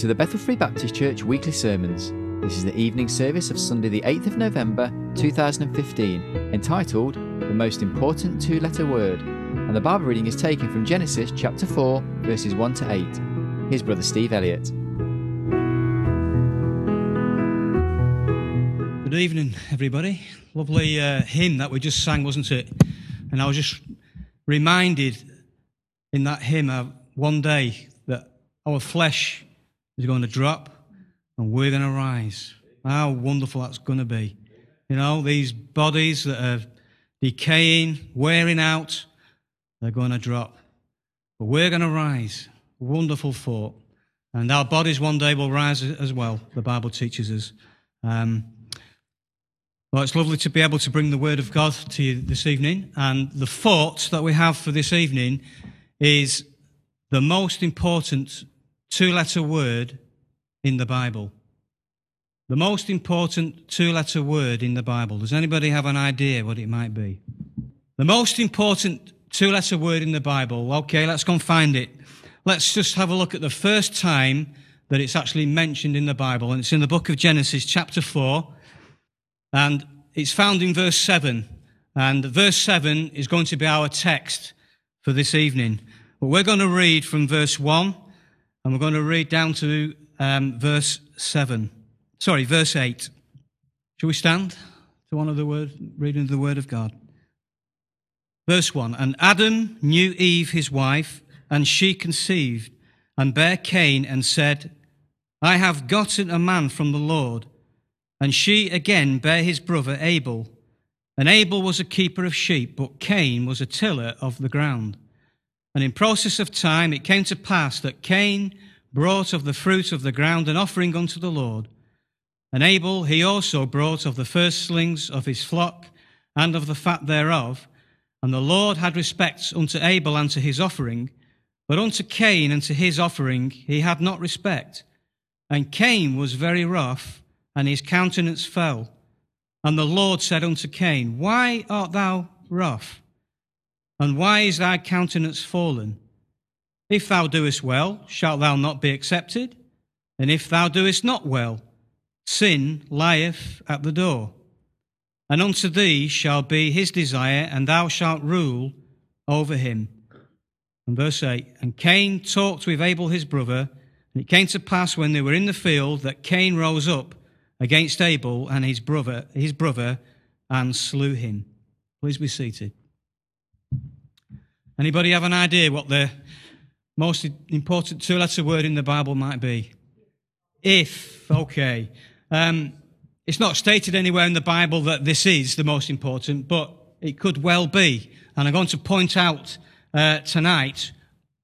to the Bethel Free Baptist Church weekly sermons. This is the evening service of Sunday, the 8th of November 2015, entitled The Most Important Two Letter Word, and the Bible reading is taken from Genesis chapter 4, verses 1 to 8. Here's Brother Steve Elliott. Good evening, everybody. Lovely uh, hymn that we just sang, wasn't it? And I was just reminded in that hymn one day that our flesh is going to drop and we're going to rise. How wonderful that's going to be. You know, these bodies that are decaying, wearing out, they're going to drop. But we're going to rise. Wonderful thought. And our bodies one day will rise as well, the Bible teaches us. Um, well, it's lovely to be able to bring the Word of God to you this evening. And the thought that we have for this evening is the most important two letter word in the Bible. The most important two letter word in the Bible. Does anybody have an idea what it might be? The most important two letter word in the Bible. Okay, let's go and find it. Let's just have a look at the first time that it's actually mentioned in the Bible. And it's in the book of Genesis, chapter 4. And it's found in verse 7. And verse 7 is going to be our text for this evening. But we're going to read from verse 1 and we're going to read down to um, verse 7. Sorry, verse 8. Shall we stand to one of the word, reading of the word of God? Verse 1 And Adam knew Eve, his wife, and she conceived, and bare Cain, and said, I have gotten a man from the Lord. And she again bare his brother Abel. And Abel was a keeper of sheep, but Cain was a tiller of the ground. And in process of time it came to pass that Cain brought of the fruit of the ground an offering unto the Lord. And Abel he also brought of the firstlings of his flock and of the fat thereof. And the Lord had respect unto Abel and to his offering, but unto Cain and to his offering he had not respect. And Cain was very rough, and his countenance fell. And the Lord said unto Cain, Why art thou rough? And why is thy countenance fallen? If thou doest well, shalt thou not be accepted? And if thou doest not well, sin lieth at the door. And unto thee shall be his desire, and thou shalt rule over him. And verse 8 And Cain talked with Abel his brother, and it came to pass when they were in the field that Cain rose up against Abel and his brother, his brother, and slew him. Please be seated. Anybody have an idea what the most important two letter word in the Bible might be? If, okay. Um, it's not stated anywhere in the Bible that this is the most important, but it could well be. And I'm going to point out uh, tonight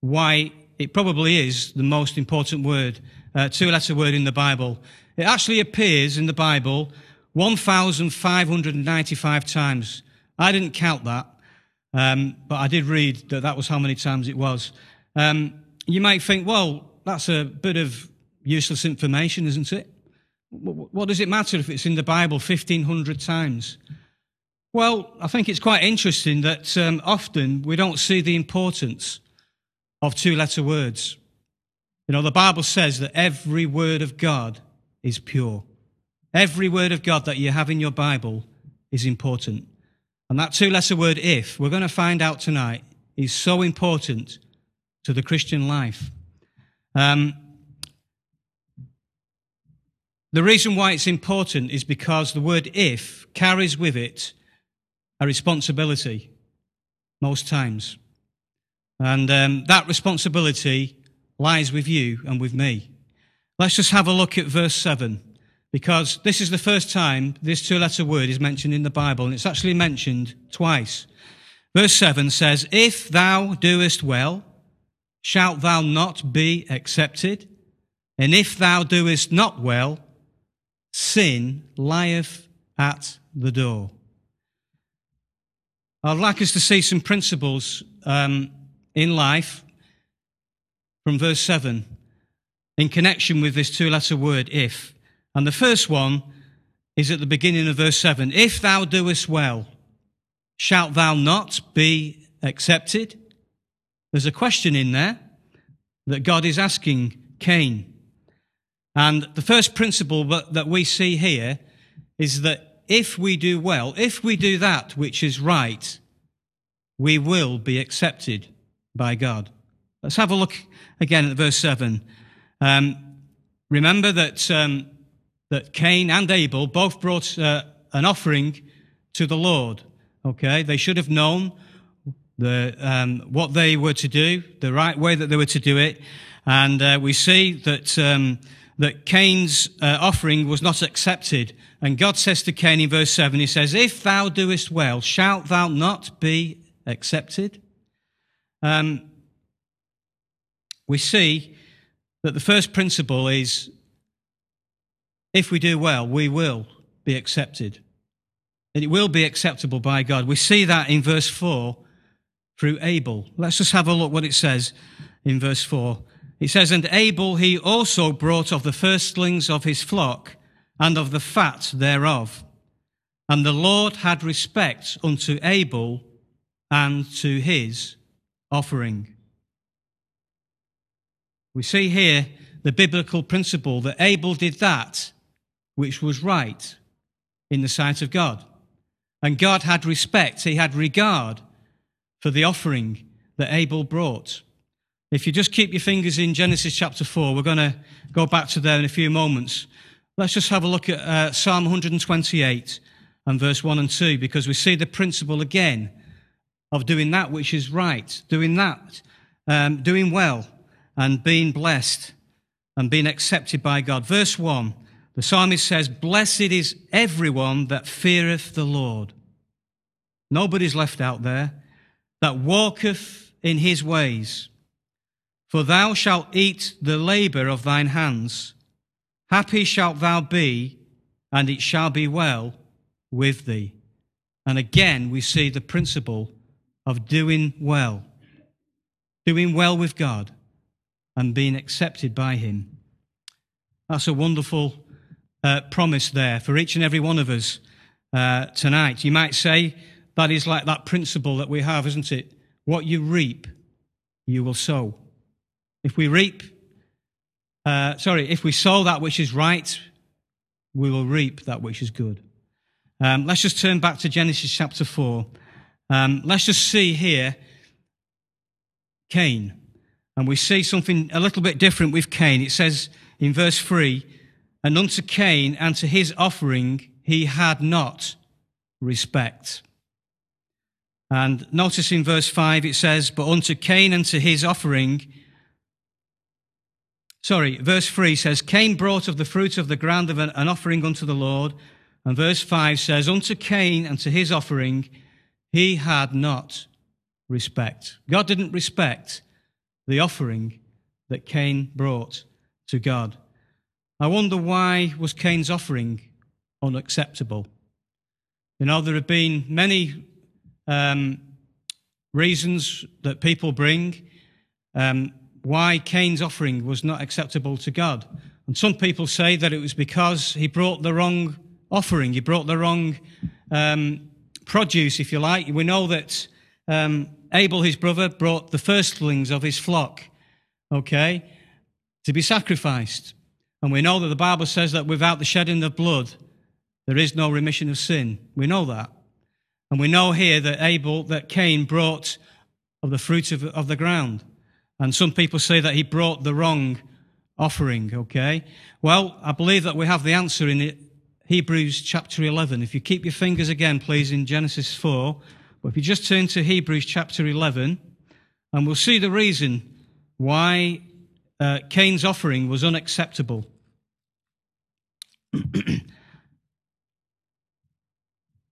why it probably is the most important word, uh, two letter word in the Bible. It actually appears in the Bible 1,595 times. I didn't count that. Um, but I did read that that was how many times it was. Um, you might think, well, that's a bit of useless information, isn't it? What does it matter if it's in the Bible 1,500 times? Well, I think it's quite interesting that um, often we don't see the importance of two letter words. You know, the Bible says that every word of God is pure. Every word of God that you have in your Bible is important. And that two letter word, if, we're going to find out tonight, is so important to the Christian life. Um, the reason why it's important is because the word if carries with it a responsibility most times. And um, that responsibility lies with you and with me. Let's just have a look at verse 7 because this is the first time this two letter word is mentioned in the Bible, and it's actually mentioned twice. Verse 7 says, If thou doest well, shalt thou not be accepted? And if thou doest not well, sin lieth at the door. I'd like us to see some principles um, in life from verse 7 in connection with this two letter word, if. And the first one is at the beginning of verse 7 If thou doest well, shalt thou not be accepted? There's a question in there that God is asking Cain. And the first principle that, we see here is that if we do well, if we do that which is right, we will be accepted by God. Let's have a look again at verse 7. Um, remember that, um, that Cain and Abel both brought uh, an offering to the Lord. Okay, they should have known the, um, what they were to do, the right way that they were to do it. And uh, we see that, um, that Cain's uh, offering was not accepted. And God says to Cain in verse 7, He says, If thou doest well, shalt thou not be accepted? Um, we see that the first principle is if we do well, we will be accepted. And it will be acceptable by God. We see that in verse 4 through Abel. Let's just have a look what it says in verse 4. It says, And Abel he also brought of the firstlings of his flock and of the fat thereof. And the Lord had respect unto Abel and to his offering. We see here the biblical principle that Abel did that which was right in the sight of God. And God had respect, he had regard for the offering that Abel brought. If you just keep your fingers in Genesis chapter 4, we're going to go back to there in a few moments. Let's just have a look at uh, Psalm 128 and verse 1 and 2 because we see the principle again of doing that which is right, doing that, um, doing well, and being blessed and being accepted by God. Verse 1, the psalmist says, Blessed is everyone that feareth the Lord. Nobody's left out there. That walketh in his ways. For thou shalt eat the labour of thine hands. Happy shalt thou be, and it shall be well with thee. And again, we see the principle of doing well, doing well with God, and being accepted by Him. That's a wonderful uh, promise there for each and every one of us uh, tonight. You might say that is like that principle that we have, isn't it? What you reap, you will sow. If we reap, uh, sorry, if we sow that which is right, we will reap that which is good. Um, let's just turn back to Genesis chapter 4. Um, let's just see here Cain. And we see something a little bit different with Cain. It says in verse 3 And unto Cain and to his offering he had not respect. And notice in verse 5 it says, But unto Cain and to his offering, sorry, verse 3 says, Cain brought of the fruit of the ground of an, offering unto the Lord. And verse 5 says, Unto Cain and to his offering, he had not respect. God didn't respect the offering that Cain brought to God. I wonder why was Cain's offering unacceptable? You know, there have been many um, reasons that people bring um, why Cain's offering was not acceptable to God. And some people say that it was because he brought the wrong offering, he brought the wrong um, produce, if you like. We know that um, Abel, his brother, brought the firstlings of his flock, okay, to be sacrificed. And we know that the Bible says that without the shedding of blood, there is no remission of sin. We know that. And we know here that Abel, that Cain brought of the fruit of, of the ground. And some people say that he brought the wrong offering, okay? Well, I believe that we have the answer in Hebrews chapter 11. If you keep your fingers again, please, in Genesis 4. But if you just turn to Hebrews chapter 11, and we'll see the reason why uh, Cain's offering was unacceptable.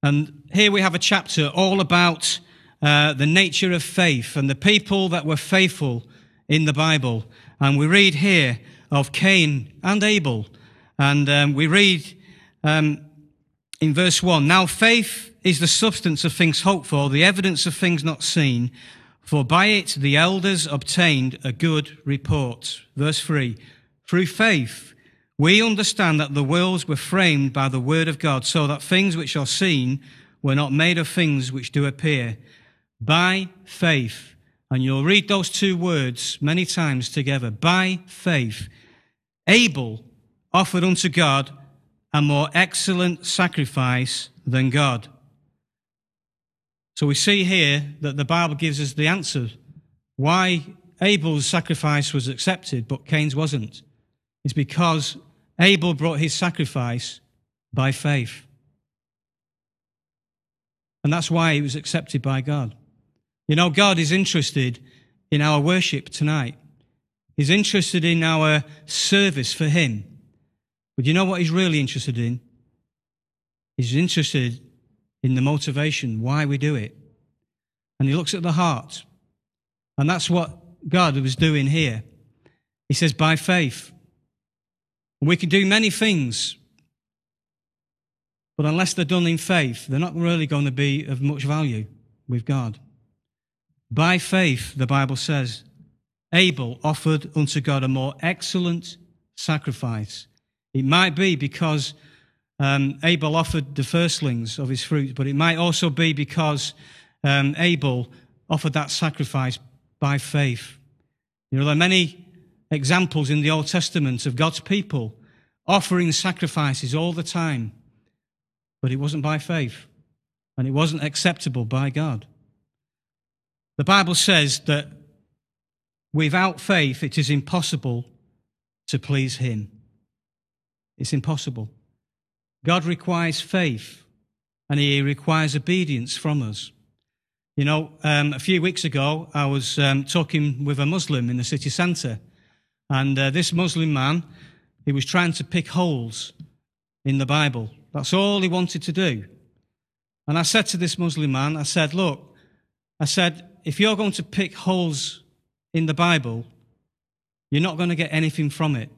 and here we have a chapter all about uh, the nature of faith and the people that were faithful in the Bible. And we read here of Cain and Abel. And um, we read um, in verse 1 Now faith is the substance of things hoped for, the evidence of things not seen, for by it the elders obtained a good report. Verse 3 Through faith, we understand that the worlds were framed by the word of God, so that things which are seen were not made of things which do appear. By faith, and you'll read those two words many times together. By faith, Abel offered unto God a more excellent sacrifice than God. So we see here that the Bible gives us the answer why Abel's sacrifice was accepted, but Cain's wasn't. It's because Abel brought his sacrifice by faith. And that's why it was accepted by God. You know, God is interested in our worship tonight. He's interested in our service for Him. But you know what He's really interested in? He's interested in the motivation, why we do it. And He looks at the heart. And that's what God was doing here. He says, by faith. we can do many things but unless they're done in faith, they're not really going to be of much value with God. By faith, the Bible says, Abel offered unto God a more excellent sacrifice. It might be because um, Abel offered the firstlings of his fruit, but it might also be because um, Abel offered that sacrifice by faith. You know, there are many examples in the Old Testament of God's people offering sacrifices all the time but it wasn't by faith, and it wasn't acceptable by God. The Bible says that without faith, it is impossible to please Him. It's impossible. God requires faith, and He requires obedience from us. You know, um, a few weeks ago, I was um, talking with a Muslim in the city centre, and uh, this Muslim man, he was trying to pick holes in the Bible that's all he wanted to do. And I said to this Muslim man, I said, look, I said, if you're going to pick holes in the Bible, you're not going to get anything from it.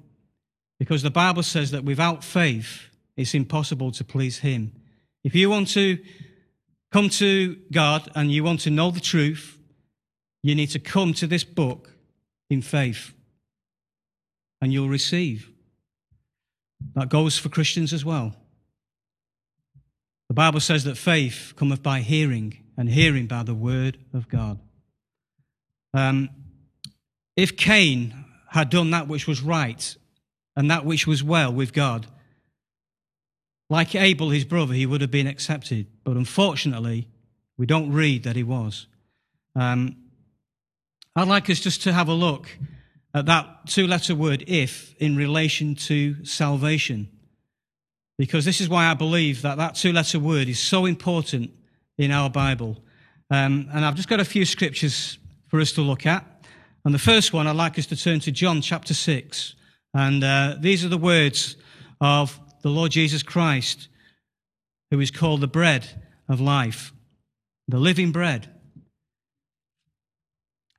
Because the Bible says that without faith, it's impossible to please Him. If you want to come to God and you want to know the truth, you need to come to this book in faith and you'll receive. That goes for Christians as well. The Bible says that faith cometh by hearing, and hearing by the word of God. Um, if Cain had done that which was right and that which was well with God, like Abel, his brother, he would have been accepted. But unfortunately, we don't read that he was. Um, I'd like us just to have a look at that two letter word if in relation to salvation because this is why I believe that that two letter word is so important in our Bible. Um, and I've just got a few scriptures for us to look at. And the first one, I'd like us to turn to John chapter 6. And uh, these are the words of the Lord Jesus Christ, who is called the bread of life, the living bread.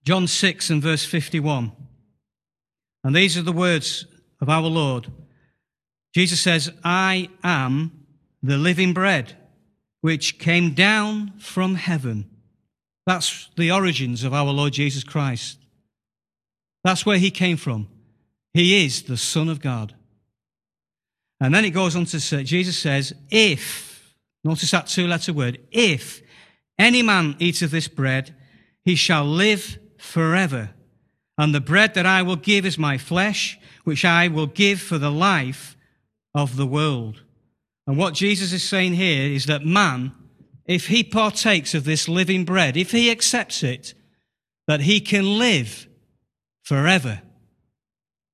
John 6 and verse 51. And these are the words of our Lord. Jesus says, I am the living bread which came down from heaven. That's the origins of our Lord Jesus Christ. That's where he came from. He is the Son of God. And then it goes on to say, Jesus says, if, notice that two letter word, if any man eats of this bread, he shall live forever. And the bread that I will give is my flesh, which I will give for the life of the world. And what Jesus is saying here is that man, if he partakes of this living bread, if he accepts it, that he can live forever.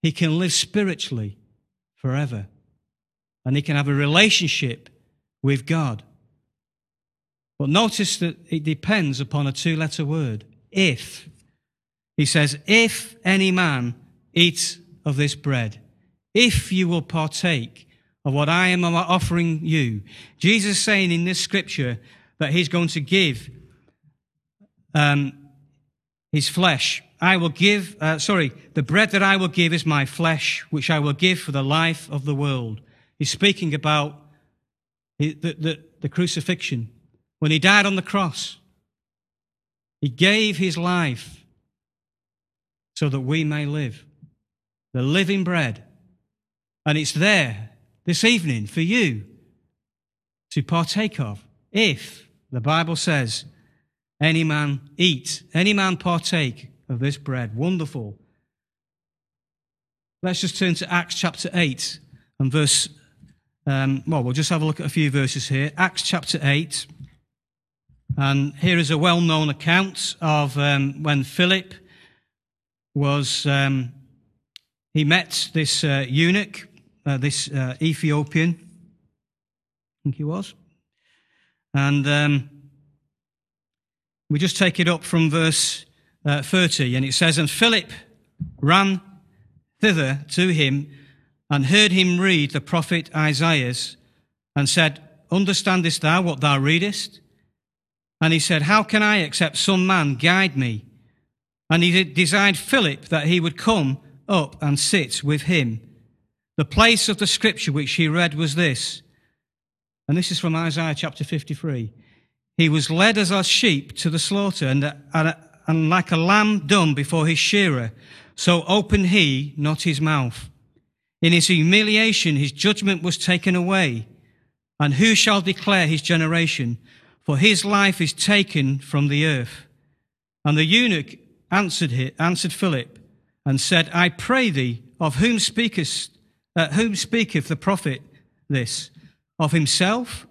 He can live spiritually forever. And he can have a relationship with God. But notice that it depends upon a two letter word. If. He says, if any man eats of this bread, if you will partake of what I am offering you. Jesus saying in this scripture that he's going to give um, his flesh. I will give, uh, sorry, the bread that I will give is my flesh, which I will give for the life of the world. He's speaking about the, the, the crucifixion. When he died on the cross, he gave his life so that we may live. The living bread. And it's there this evening for you to partake of. If the Bible says, any man eat, any man partake of this bread. Wonderful. Let's just turn to Acts chapter 8 and verse, um, well, we'll just have a look at a few verses here. Acts chapter 8. And here is a well known account of um, when Philip was, um, he met this uh, eunuch, uh, this uh, Ethiopian, I think he was. And um, we just take it up from verse uh, 30, and it says, And Philip ran thither to him and heard him read the prophet Isaiah, and said, Understandest thou what thou readest? And he said, How can I, except some man guide me? And he desired Philip that he would come up and sit with him. The place of the scripture which he read was this, and this is from Isaiah chapter 53. He was led as a sheep to the slaughter, and, and, and like a lamb dumb before his shearer, so opened he not his mouth. In his humiliation, his judgment was taken away. And who shall declare his generation? for his life is taken from the earth. And the eunuch answered, answered Philip and said, I pray thee, of whom speakest, uh, whom speaketh the prophet this? Of himself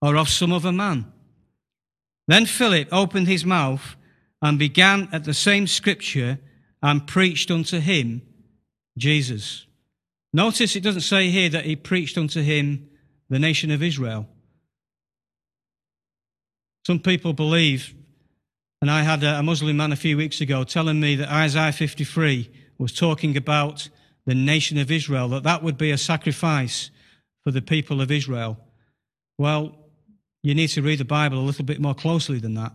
or of some other man? Then Philip opened his mouth and began at the same scripture and preached unto him Jesus. Notice it doesn't say here that he preached unto him the nation of Israel. Some people believe, and I had a Muslim man a few weeks ago telling me that Isaiah 53 was talking about the nation of Israel, that that would be a sacrifice for the people of Israel. Well, you need to read the Bible a little bit more closely than that.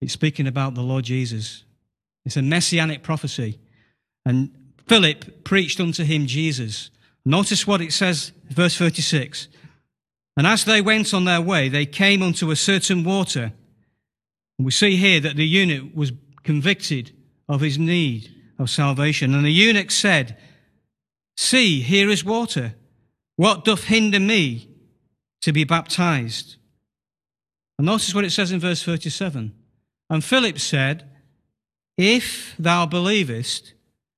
It's speaking about the Lord Jesus. It's a messianic prophecy. And Philip preached unto him Jesus. Notice what it says, verse 36. And as they went on their way, they came unto a certain water. And we see here that the eunuch was convicted of his need of salvation. And the eunuch said, See, here is water. What doth hinder me to be baptized? And notice what it says in verse 37. And Philip said, If thou believest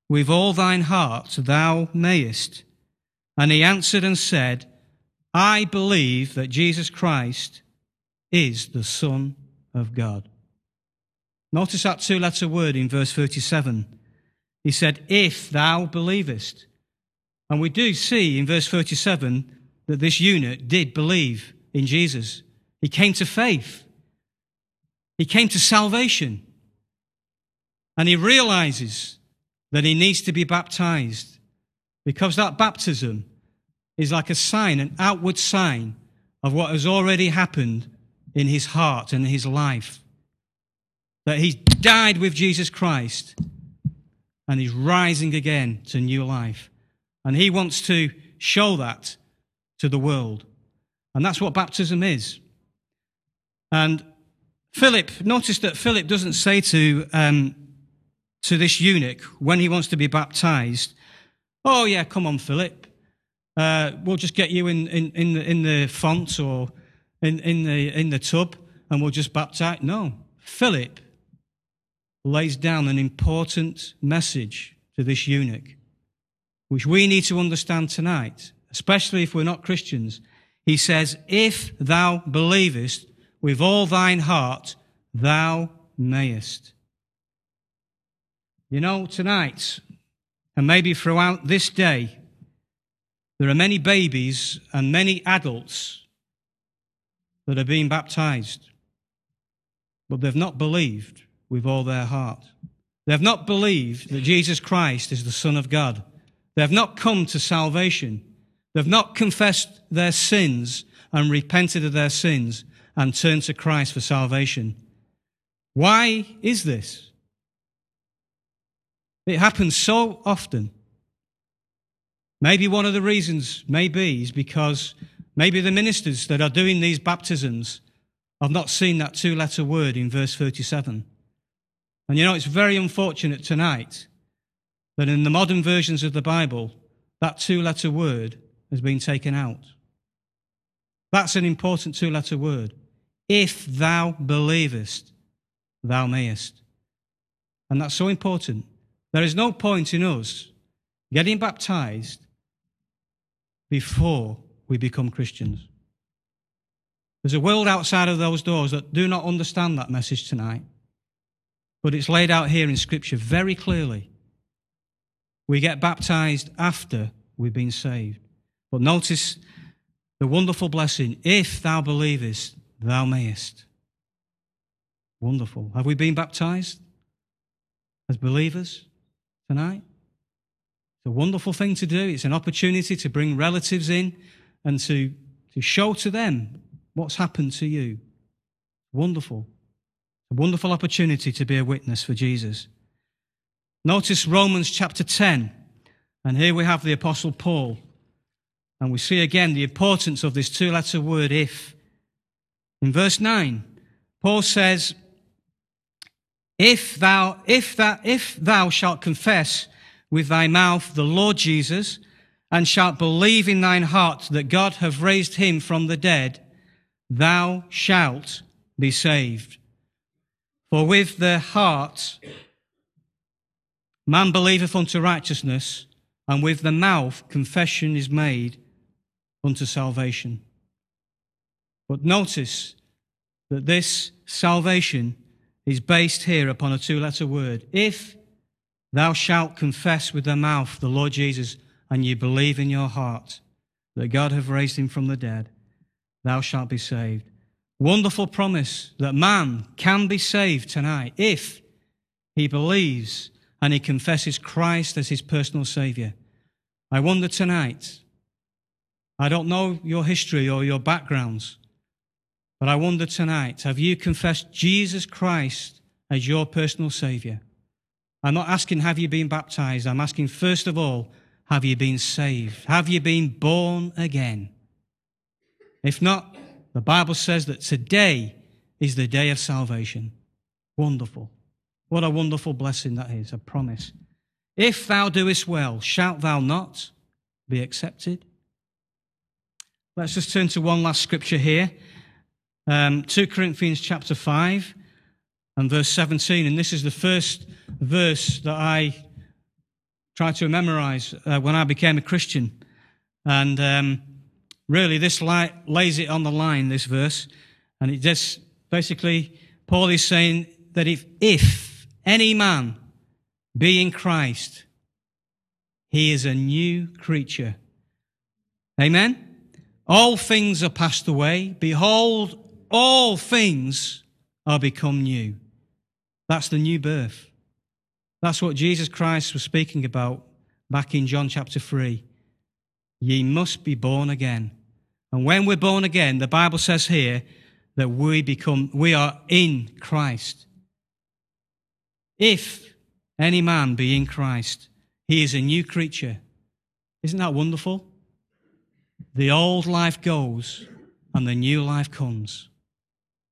with all thine heart, thou mayest. And he answered and said, I believe that Jesus Christ is the Son of God. Notice that two letter word in verse 37. He said, If thou believest. And we do see in verse 37 that this eunuch did believe in Jesus. He came to faith, he came to salvation. And he realizes that he needs to be baptized because that baptism is like a sign, an outward sign of what has already happened in his heart and his life. That he's died with Jesus Christ and he's rising again to new life. And he wants to show that to the world. And that's what baptism is. And Philip, notice that Philip doesn't say to, um, to this eunuch when he wants to be baptized, Oh, yeah, come on, Philip uh, we'll just get you in, in, in, the, in the font or in, in, the, in the tub and we'll just baptize. No. Philip lays down an important message to this eunuch, which we need to understand tonight, especially if we're not Christians. He says, If thou believest with all thine heart, thou mayest. You know, tonight, and maybe throughout this day, there are many babies and many adults that are being baptized, but they've not believed with all their heart. They've not believed that Jesus Christ is the Son of God. They've not come to salvation. They've not confessed their sins and repented of their sins and turned to Christ for salvation. Why is this? It happens so often. Maybe one of the reasons, maybe, is because maybe the ministers that are doing these baptisms have not seen that two letter word in verse 37. And you know, it's very unfortunate tonight that in the modern versions of the Bible, that two letter word has been taken out. That's an important two letter word. If thou believest, thou mayest. And that's so important. There is no point in us getting baptized before we become Christians. There's a world outside of those doors that do not understand that message tonight, but it's laid out here in Scripture very clearly. We get baptized after we've been saved. But notice the wonderful blessing if thou believest, thou mayest. Wonderful. Have we been baptized as believers tonight? It's a wonderful thing to do. It's an opportunity to bring relatives in and to, to show to them what's happened to you. Wonderful. A wonderful opportunity to be a witness for Jesus. Notice Romans chapter 10. And here we have the Apostle Paul. And we see again the importance of this two letter word if. In verse 9, Paul says, if thou, if that, if thou shalt confess with thy mouth the Lord Jesus, and shalt believe in thine heart that God hath raised him from the dead, thou shalt be saved. For with the heart man believeth unto righteousness, and with the mouth confession is made unto salvation. But notice that this salvation is based here upon a two letter word. If Thou shalt confess with thy mouth the Lord Jesus, and ye believe in your heart that God hath raised him from the dead, thou shalt be saved. Wonderful promise that man can be saved tonight if he believes and he confesses Christ as his personal Savior. I wonder tonight, I don't know your history or your backgrounds, but I wonder tonight, have you confessed Jesus Christ as your personal Savior? I'm not asking, have you been baptized? I'm asking, first of all, have you been saved? Have you been born again? If not, the Bible says that today is the day of salvation. Wonderful. What a wonderful blessing that is, a promise. If thou doest well, shalt thou not be accepted? Let's just turn to one last scripture here. Um, 2 Corinthians chapter 5 and verse 17. And this is the first verse that I tried to memorize uh, when I became a Christian. And um, really, this lays it on the line, this verse. And it just basically, Paul is saying that if, if any man be in Christ, he is a new creature. Amen? All things are passed away. Behold, all things are become new. That's the new birth. That's what Jesus Christ was speaking about back in John chapter 3. Ye must be born again. And when we're born again, the Bible says here that we become, we are in Christ. If any man be in Christ, he is a new creature. Isn't that wonderful? The old life goes and the new life comes.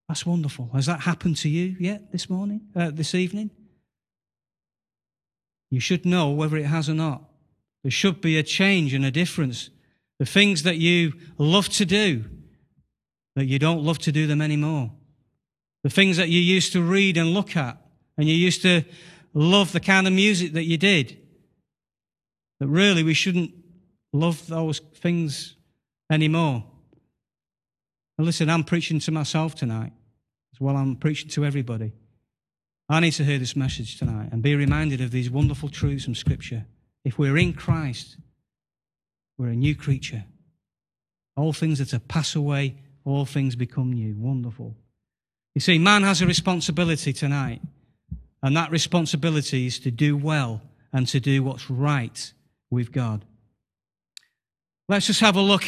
That's wonderful. Has that happened to you yet this morning, uh, this evening? You should know whether it has or not. There should be a change and a difference. The things that you love to do, that you don't love to do them anymore. The things that you used to read and look at, and you used to love the kind of music that you did, that really we shouldn't love those things anymore. And listen, I'm preaching to myself tonight as well I'm preaching to everybody. I need to hear this message tonight and be reminded of these wonderful truths from Scripture. If we're in Christ, we're a new creature. All things that are pass away, all things become new. Wonderful. You see, man has a responsibility tonight, and that responsibility is to do well and to do what's right with God. Let's just have a look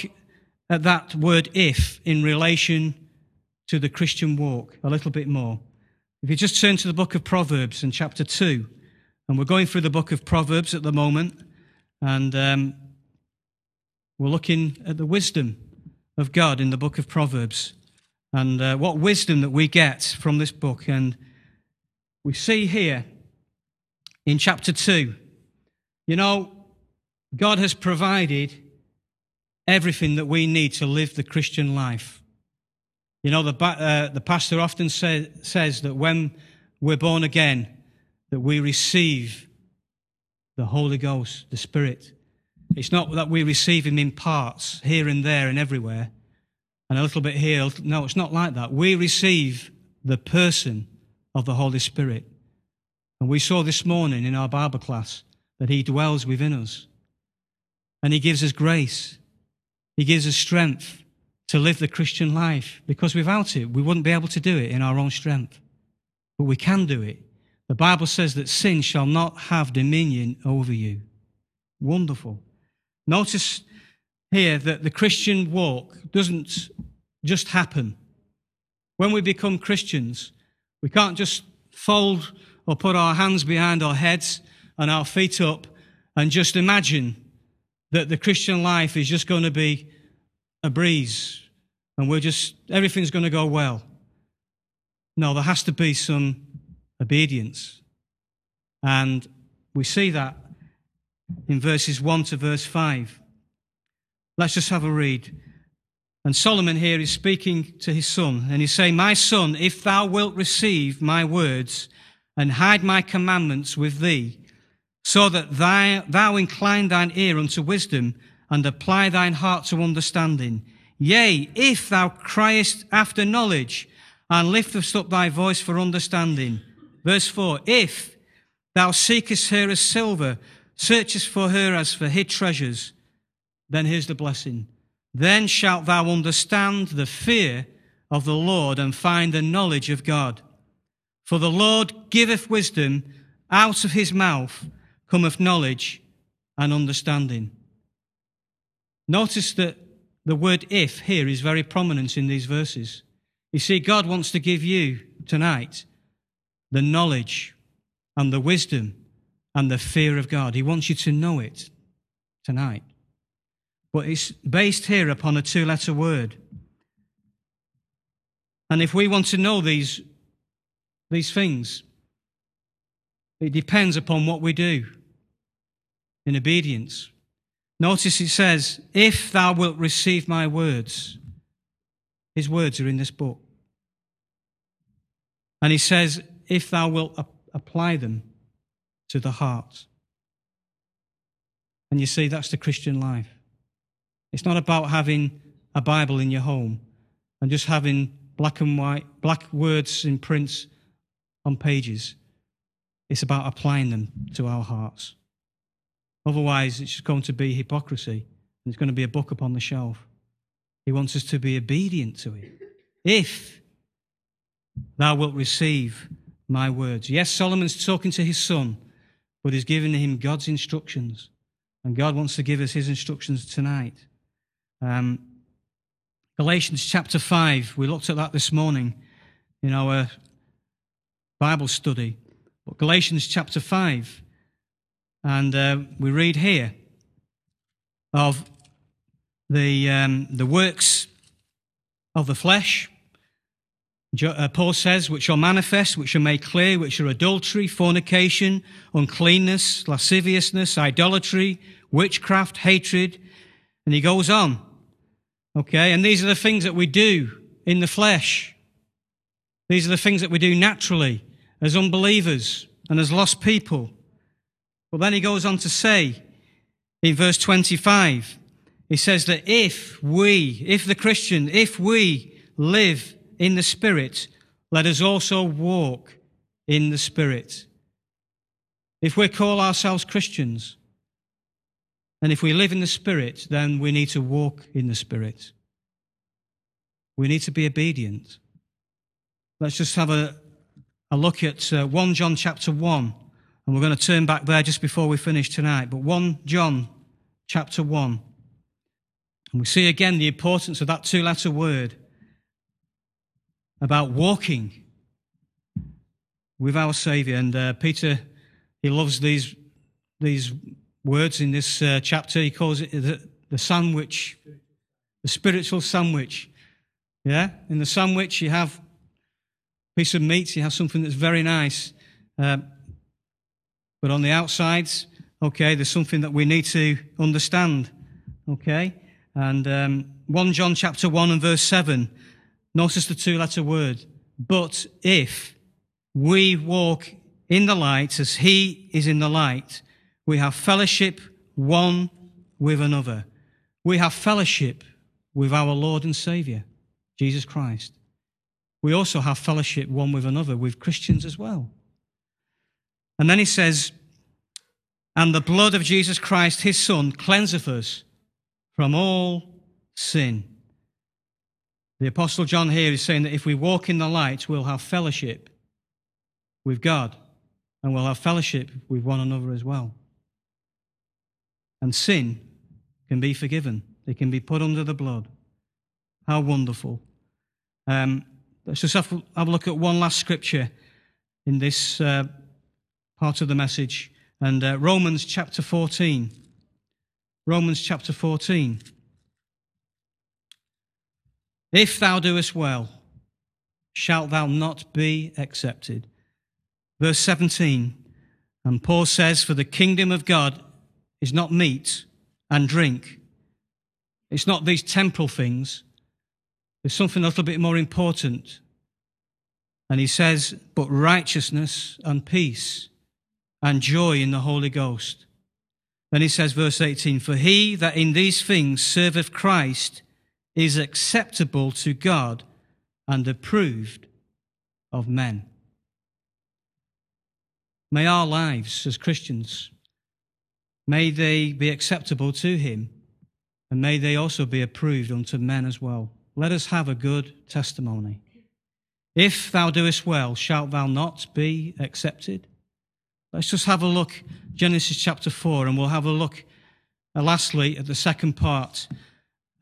at that word if in relation to the Christian walk a little bit more. If you just turn to the book of Proverbs in chapter 2, and we're going through the book of Proverbs at the moment, and um, we're looking at the wisdom of God in the book of Proverbs and uh, what wisdom that we get from this book. And we see here in chapter 2, you know, God has provided everything that we need to live the Christian life. You know, the, uh, the pastor often say, says that when we're born again, that we receive the Holy Ghost, the Spirit. It's not that we receive Him in parts, here and there and everywhere, and a little bit here. No, it's not like that. We receive the person of the Holy Spirit. And we saw this morning in our Bible class that He dwells within us. And He gives us grace. He gives us strength to live the Christian life because without it, we wouldn't be able to do it in our own strength. But we can do it. The Bible says that sin shall not have dominion over you. Wonderful. Notice here that the Christian walk doesn't just happen. When we become Christians, we can't just fold or put our hands behind our heads and our feet up and just imagine that the Christian life is just going to be a breeze and we're just, everything's going to go well. No, there has to be some obedience. And we see that in verses 1 to verse 5. Let's just have a read. And Solomon here is speaking to his son, and he's saying, My son, if thou wilt receive my words and hide my commandments with thee, so that thou, thou incline thine ear unto wisdom and apply thine heart to understanding. Yea, if thou criest after knowledge and liftest up thy voice for understanding. Verse 4 If thou seekest her as silver, searchest for her as for hid treasures, then here's the blessing. Then shalt thou understand the fear of the Lord and find the knowledge of God. For the Lord giveth wisdom, out of his mouth cometh knowledge and understanding. Notice that the word if here is very prominent in these verses. You see, God wants to give you tonight the knowledge and the wisdom and the fear of God. He wants you to know it tonight. But it's based here upon a two letter word. And if we want to know these, these things, it depends upon what we do in obedience. Notice it says, If thou wilt receive my words, his words are in this book. And he says, If thou wilt apply them to the heart. And you see, that's the Christian life. It's not about having a Bible in your home and just having black and white, black words in print on pages. It's about applying them to our hearts. Otherwise, it's just going to be hypocrisy and it's going to be a book upon the shelf. He wants us to be obedient to it. If thou wilt receive my words. Yes, Solomon's talking to his son, but he's giving him God's instructions. And God wants to give us his instructions tonight. Um, Galatians chapter 5, we looked at that this morning in our Bible study. But Galatians chapter 5, and uh, we read here of the, um, the works of the flesh. Uh, Paul says, which are manifest, which are made clear, which are adultery, fornication, uncleanness, lasciviousness, idolatry, witchcraft, hatred. And he goes on. Okay, and these are the things that we do in the flesh. These are the things that we do naturally as unbelievers and as lost people. But then he goes on to say in verse 25, he says that if we, if the Christian, if we live in the Spirit, let us also walk in the Spirit. If we call ourselves Christians, and if we live in the Spirit, then we need to walk in the Spirit. We need to be obedient. Let's just have a, a look at uh, 1 John chapter 1. And we're going to turn back there just before we finish tonight. But 1 John chapter 1. And we see again the importance of that two letter word about walking with our Savior. And uh, Peter, he loves these, these words in this uh, chapter. He calls it the, the sandwich, the spiritual sandwich. Yeah? In the sandwich, you have a piece of meat, you have something that's very nice. Uh, but on the outsides, okay, there's something that we need to understand, okay? And um, 1 John chapter 1 and verse 7, notice the two letter word, but if we walk in the light as he is in the light, we have fellowship one with another. We have fellowship with our Lord and Saviour, Jesus Christ. We also have fellowship one with another, with Christians as well. And then he says, And the blood of Jesus Christ, his Son, cleanseth us from all sin. The Apostle John here is saying that if we walk in the light, we'll have fellowship with God and we'll have fellowship with one another as well. And sin can be forgiven, it can be put under the blood. How wonderful. Um, let's just have, have, a look at one last scripture in this uh, part of the message. And uh, Romans chapter 14. Romans chapter 14. If thou doest well, shalt thou not be accepted. Verse 17, and Paul says, For the kingdom of God is not meat and drink. It's not these temporal things. There's something a little bit more important. And he says, But righteousness and peace and joy in the Holy Ghost. Then he says, verse 18, For he that in these things serveth Christ is acceptable to God and approved of men. May our lives as Christians, may they be acceptable to him, and may they also be approved unto men as well. Let us have a good testimony. If thou doest well, shalt thou not be accepted? Let's just have a look, Genesis chapter 4, and we'll have a look uh, lastly at the second part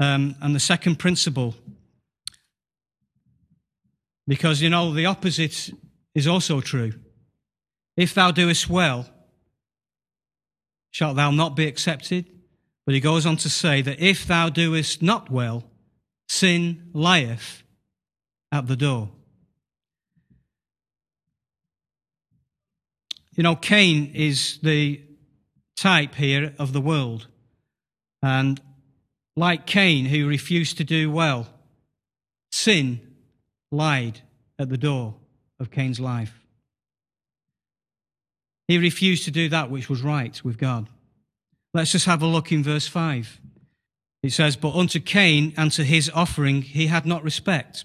um, and the second principle. Because, you know, the opposite is also true. If thou doest well, shalt thou not be accepted? But he goes on to say that if thou doest not well, sin lieth at the door. You know, Cain is the type here of the world. And like Cain, who refused to do well, sin lied at the door of Cain's life. He refused to do that which was right with God. Let's just have a look in verse 5. It says, But unto Cain and to his offering he had not respect.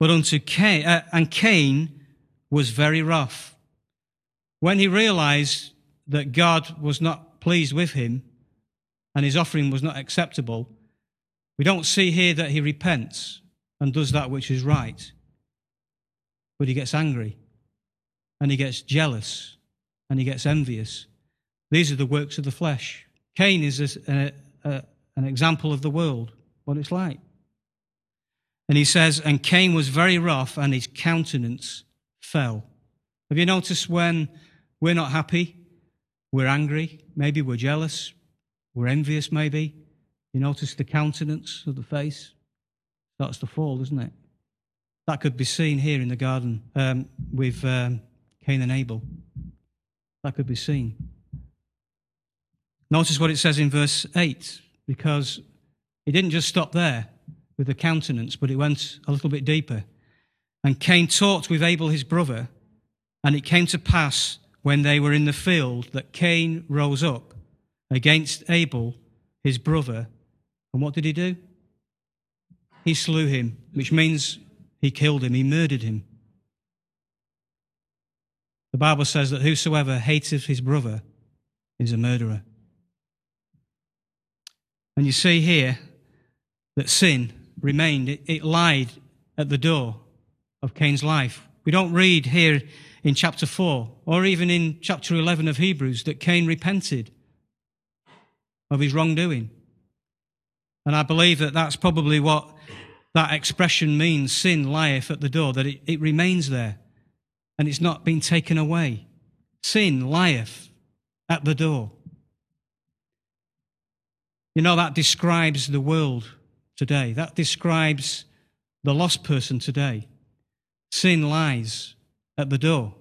But unto Cain, uh, and Cain was very wroth. When he realized that God was not pleased with him, and his offering was not acceptable, we don't see here that he repents and does that which is right. But he gets angry and he gets jealous and he gets envious. These are the works of the flesh. Cain is a, a, an example of the world, what it's like. And he says, And Cain was very rough and his countenance fell. Have you noticed when we're not happy, we're angry, maybe we're jealous, we're envious, maybe. You notice the countenance of the face starts to fall, doesn't it? That could be seen here in the garden um, with um, Cain and Abel. That could be seen. Notice what it says in verse 8, because it didn't just stop there with the countenance, but it went a little bit deeper. And Cain talked with Abel his brother, and it came to pass when they were in the field that Cain rose up against Abel, his brother. And what did he do? He slew him, which means he killed him, he murdered him. The Bible says that whosoever hateth his brother is a murderer. And you see here that sin remained, it, it lied at the door of Cain's life. We don't read here in chapter 4 or even in chapter 11 of Hebrews that Cain repented of his wrongdoing. And I believe that that's probably what that expression means sin lieth at the door, that it, it remains there and it's not been taken away. Sin lieth at the door. You know, that describes the world today. That describes the lost person today. Sin lies at the door.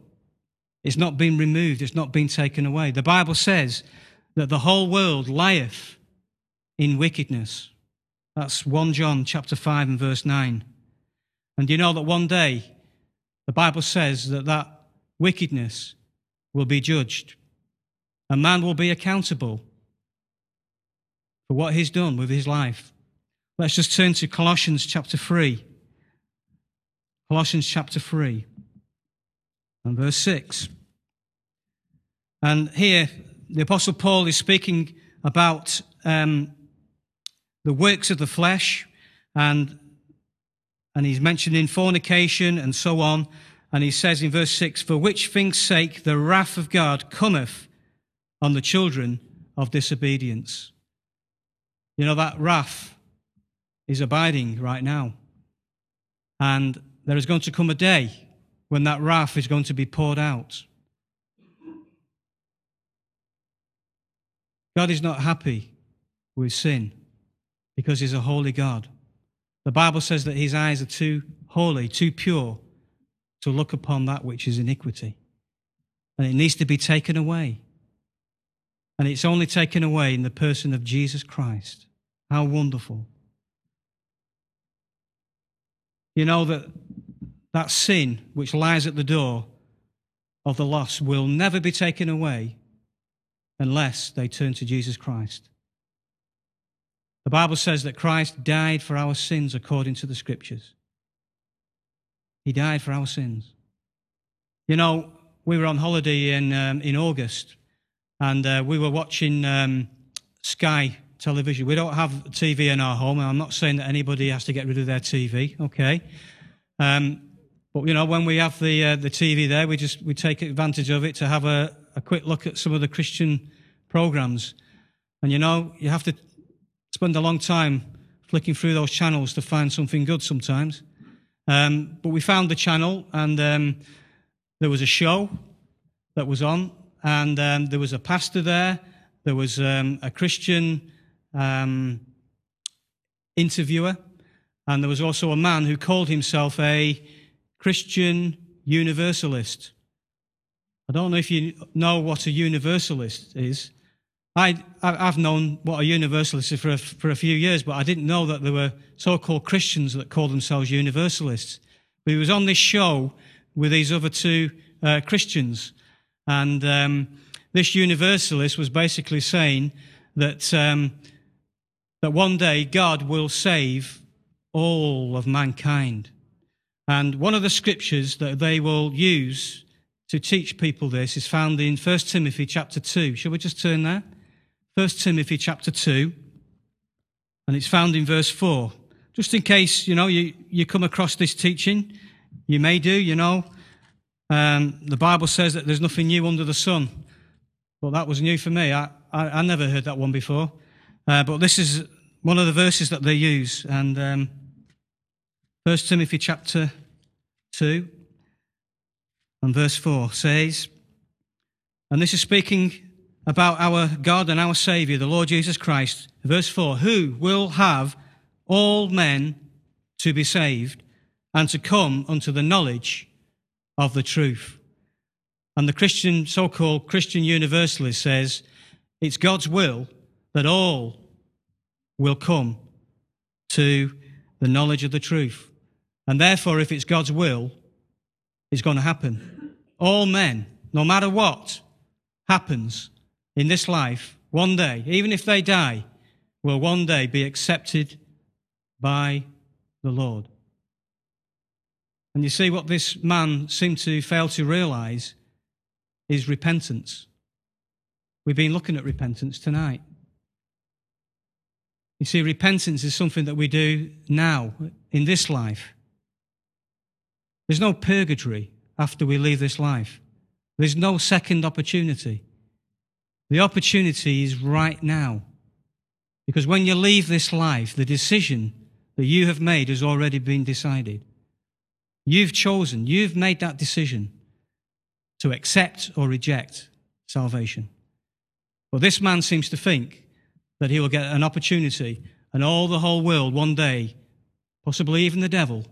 It's not been removed, it's not been taken away. The Bible says that the whole world lieth in wickedness. That's 1 John chapter 5 and verse 9. And you know that one day the Bible says that that wickedness will be judged. A man will be accountable for what he's done with his life. Let's just turn to Colossians chapter 3. Colossians chapter 3 and verse 6. And here, the Apostle Paul is speaking about um, the works of the flesh, and, and he's mentioning fornication and so on. And he says in verse 6 For which things' sake the wrath of God cometh on the children of disobedience. You know, that wrath is abiding right now. And there is going to come a day when that wrath is going to be poured out. God is not happy with sin because he's a holy God. The Bible says that his eyes are too holy, too pure to look upon that which is iniquity. And it needs to be taken away. And it's only taken away in the person of Jesus Christ. How wonderful. You know that that sin which lies at the door of the lost will never be taken away unless they turn to Jesus Christ. The Bible says that Christ died for our sins according to the scriptures. He died for our sins. You know, we were on holiday in, um, in August and uh, we were watching um, Sky television. We don't have TV in our home. I'm not saying that anybody has to get rid of their TV, okay? Um, but you know, when we have the uh, the TV there, we just we take advantage of it to have a, a quick look at some of the Christian programs. And you know, you have to spend a long time flicking through those channels to find something good sometimes. Um, but we found the channel, and um, there was a show that was on, and um, there was a pastor there, there was um, a Christian um, interviewer, and there was also a man who called himself a Christian universalist. I don't know if you know what a universalist is. I, have known what a universalist is for a, for a few years, but I didn't know that there were so called Christians that called themselves universalists. But he was on this show with these other two uh, Christians. And um, this universalist was basically saying that, um, that one day God will save all of mankind. And one of the scriptures that they will use to teach people this is found in 1 Timothy chapter 2. Shall we just turn there? 1 Timothy chapter 2. And it's found in verse 4. Just in case, you know, you, you come across this teaching, you may do, you know. Um, the Bible says that there's nothing new under the sun. But that was new for me. I, I, I never heard that one before. Uh, but this is one of the verses that they use. And um, 1 Timothy chapter 2 and verse 4 says, and this is speaking about our God and our Savior, the Lord Jesus Christ. Verse 4 Who will have all men to be saved and to come unto the knowledge of the truth. And the Christian, so called Christian universalist says, it's God's will that all will come to the knowledge of the truth. And therefore, if it's God's will, it's going to happen. All men, no matter what happens in this life, one day, even if they die, will one day be accepted by the Lord. And you see, what this man seemed to fail to realize is repentance. We've been looking at repentance tonight. You see, repentance is something that we do now, in this life. There's no purgatory after we leave this life. There's no second opportunity. The opportunity is right now. Because when you leave this life, the decision that you have made has already been decided. You've chosen, you've made that decision to accept or reject salvation. But this man seems to think that he will get an opportunity and all the whole world one day, possibly even the devil,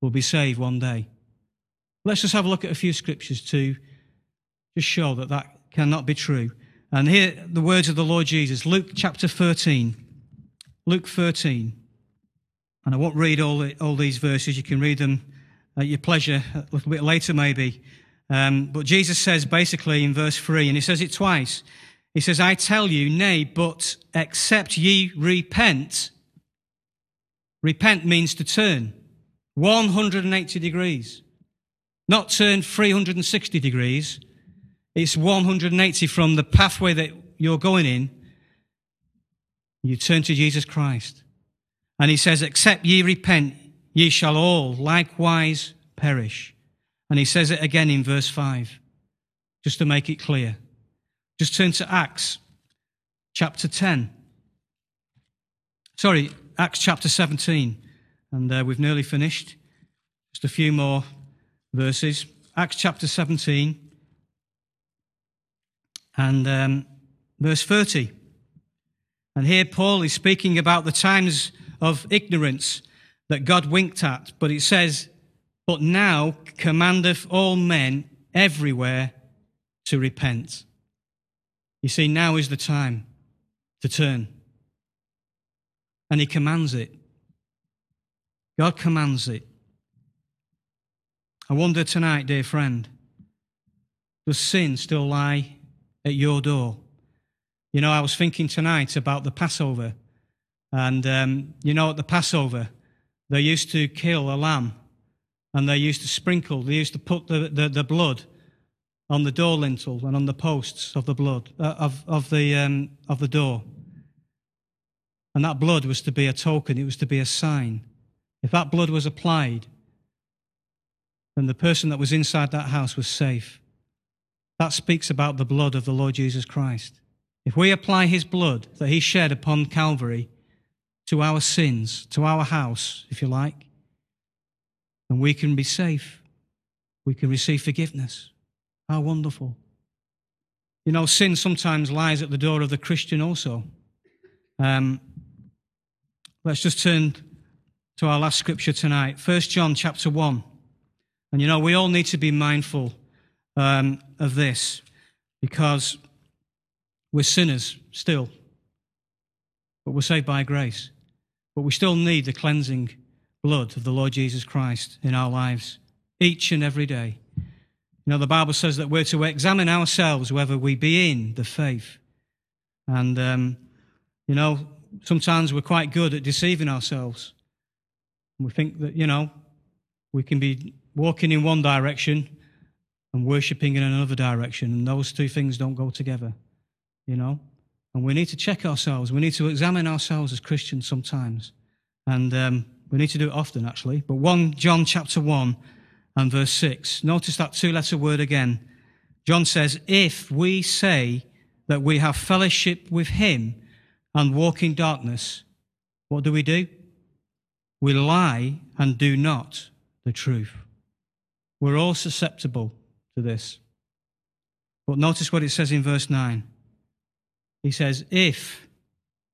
will be saved one day. Let's just have a look at a few scriptures to just show that that cannot be true. And here, the words of the Lord Jesus, Luke chapter 13. Luke 13. And I won't read all, the, all these verses. You can read them at your pleasure a little bit later, maybe. Um, but Jesus says basically in verse 3, and he says it twice, He says, I tell you, nay, but except ye repent. Repent means to turn 180 degrees, not turn 360 degrees. It's 180 from the pathway that you're going in. You turn to Jesus Christ. And he says, Except ye repent, ye shall all likewise perish. And he says it again in verse 5, just to make it clear. Just turn to Acts chapter 10. Sorry, Acts chapter 17. And uh, we've nearly finished. Just a few more verses. Acts chapter 17 and um, verse 30. And here Paul is speaking about the times of ignorance that God winked at, but it says, But now commandeth all men everywhere to repent. You see, now is the time to turn. And he commands it. God commands it. I wonder tonight, dear friend, does sin still lie at your door? You know, I was thinking tonight about the Passover. And, um, you know, at the Passover, they used to kill a lamb and they used to sprinkle, they used to put the, the, the blood on the door lintel and on the posts of the blood, uh, of, of, the, um, of the door. And that blood was to be a token, it was to be a sign. If that blood was applied, then the person that was inside that house was safe. That speaks about the blood of the Lord Jesus Christ. If we apply his blood that he shed upon Calvary to our sins, to our house, if you like, then we can be safe. We can receive forgiveness. How wonderful. You know, sin sometimes lies at the door of the Christian also. Um, let's just turn to our last scripture tonight, 1 John chapter 1. And you know, we all need to be mindful um, of this because we're sinners still, but we're saved by grace. But we still need the cleansing blood of the Lord Jesus Christ in our lives each and every day. You know, the Bible says that we're to examine ourselves whether we be in the faith. And, um, you know, sometimes we're quite good at deceiving ourselves. We think that, you know, we can be walking in one direction and worshipping in another direction, and those two things don't go together, you know? And we need to check ourselves. We need to examine ourselves as Christians sometimes. And um, we need to do it often, actually. But 1 John chapter 1 and verse 6. Notice that two letter word again. John says, If we say that we have fellowship with him and walk in darkness, what do we do? We lie and do not the truth. We're all susceptible to this. But notice what it says in verse 9. He says, If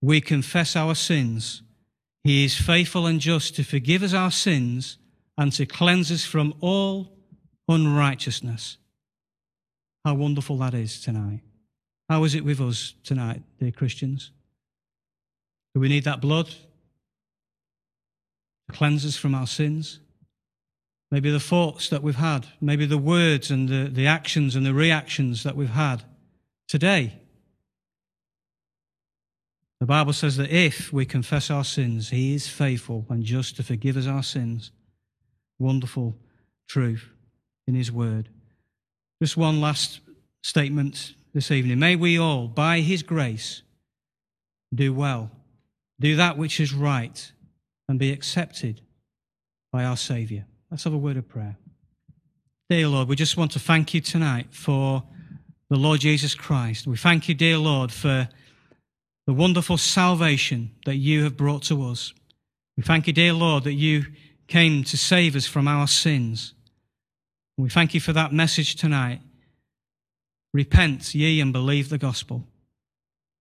we confess our sins, he is faithful and just to forgive us our sins and to cleanse us from all unrighteousness. How wonderful that is tonight. How is it with us tonight, dear Christians? Do we need that blood to cleanse us from our sins? Maybe the thoughts that we've had, maybe the words and the, the actions and the reactions that we've had today. The Bible says that if we confess our sins, He is faithful and just to forgive us our sins wonderful truth in His Word. Just one last statement this evening. May we all, by His grace, do well, do that which is right, and be accepted by our Saviour. Let's have a word of prayer. Dear Lord, we just want to thank you tonight for the Lord Jesus Christ. We thank you, dear Lord, for the wonderful salvation that you have brought to us. We thank you, dear Lord, that you came to save us from our sins. We thank you for that message tonight. Repent ye and believe the gospel.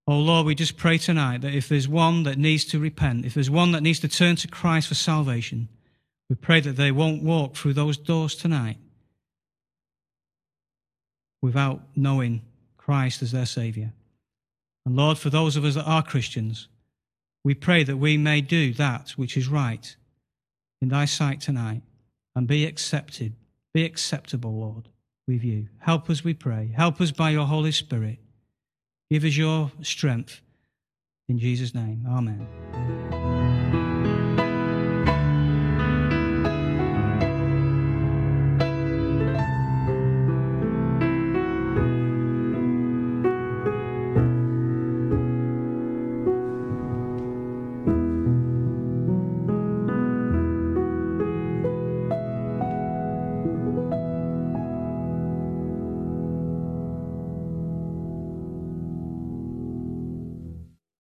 Oh Lord, we just pray tonight that if there's one that needs to repent, if there's one that needs to turn to Christ for salvation, we pray that they won't walk through those doors tonight without knowing Christ as their Saviour. And Lord, for those of us that are Christians, we pray that we may do that which is right in thy sight tonight and be accepted, be acceptable, Lord, with you. Help us, we pray. Help us by your Holy Spirit. Give us your strength. In Jesus' name, amen.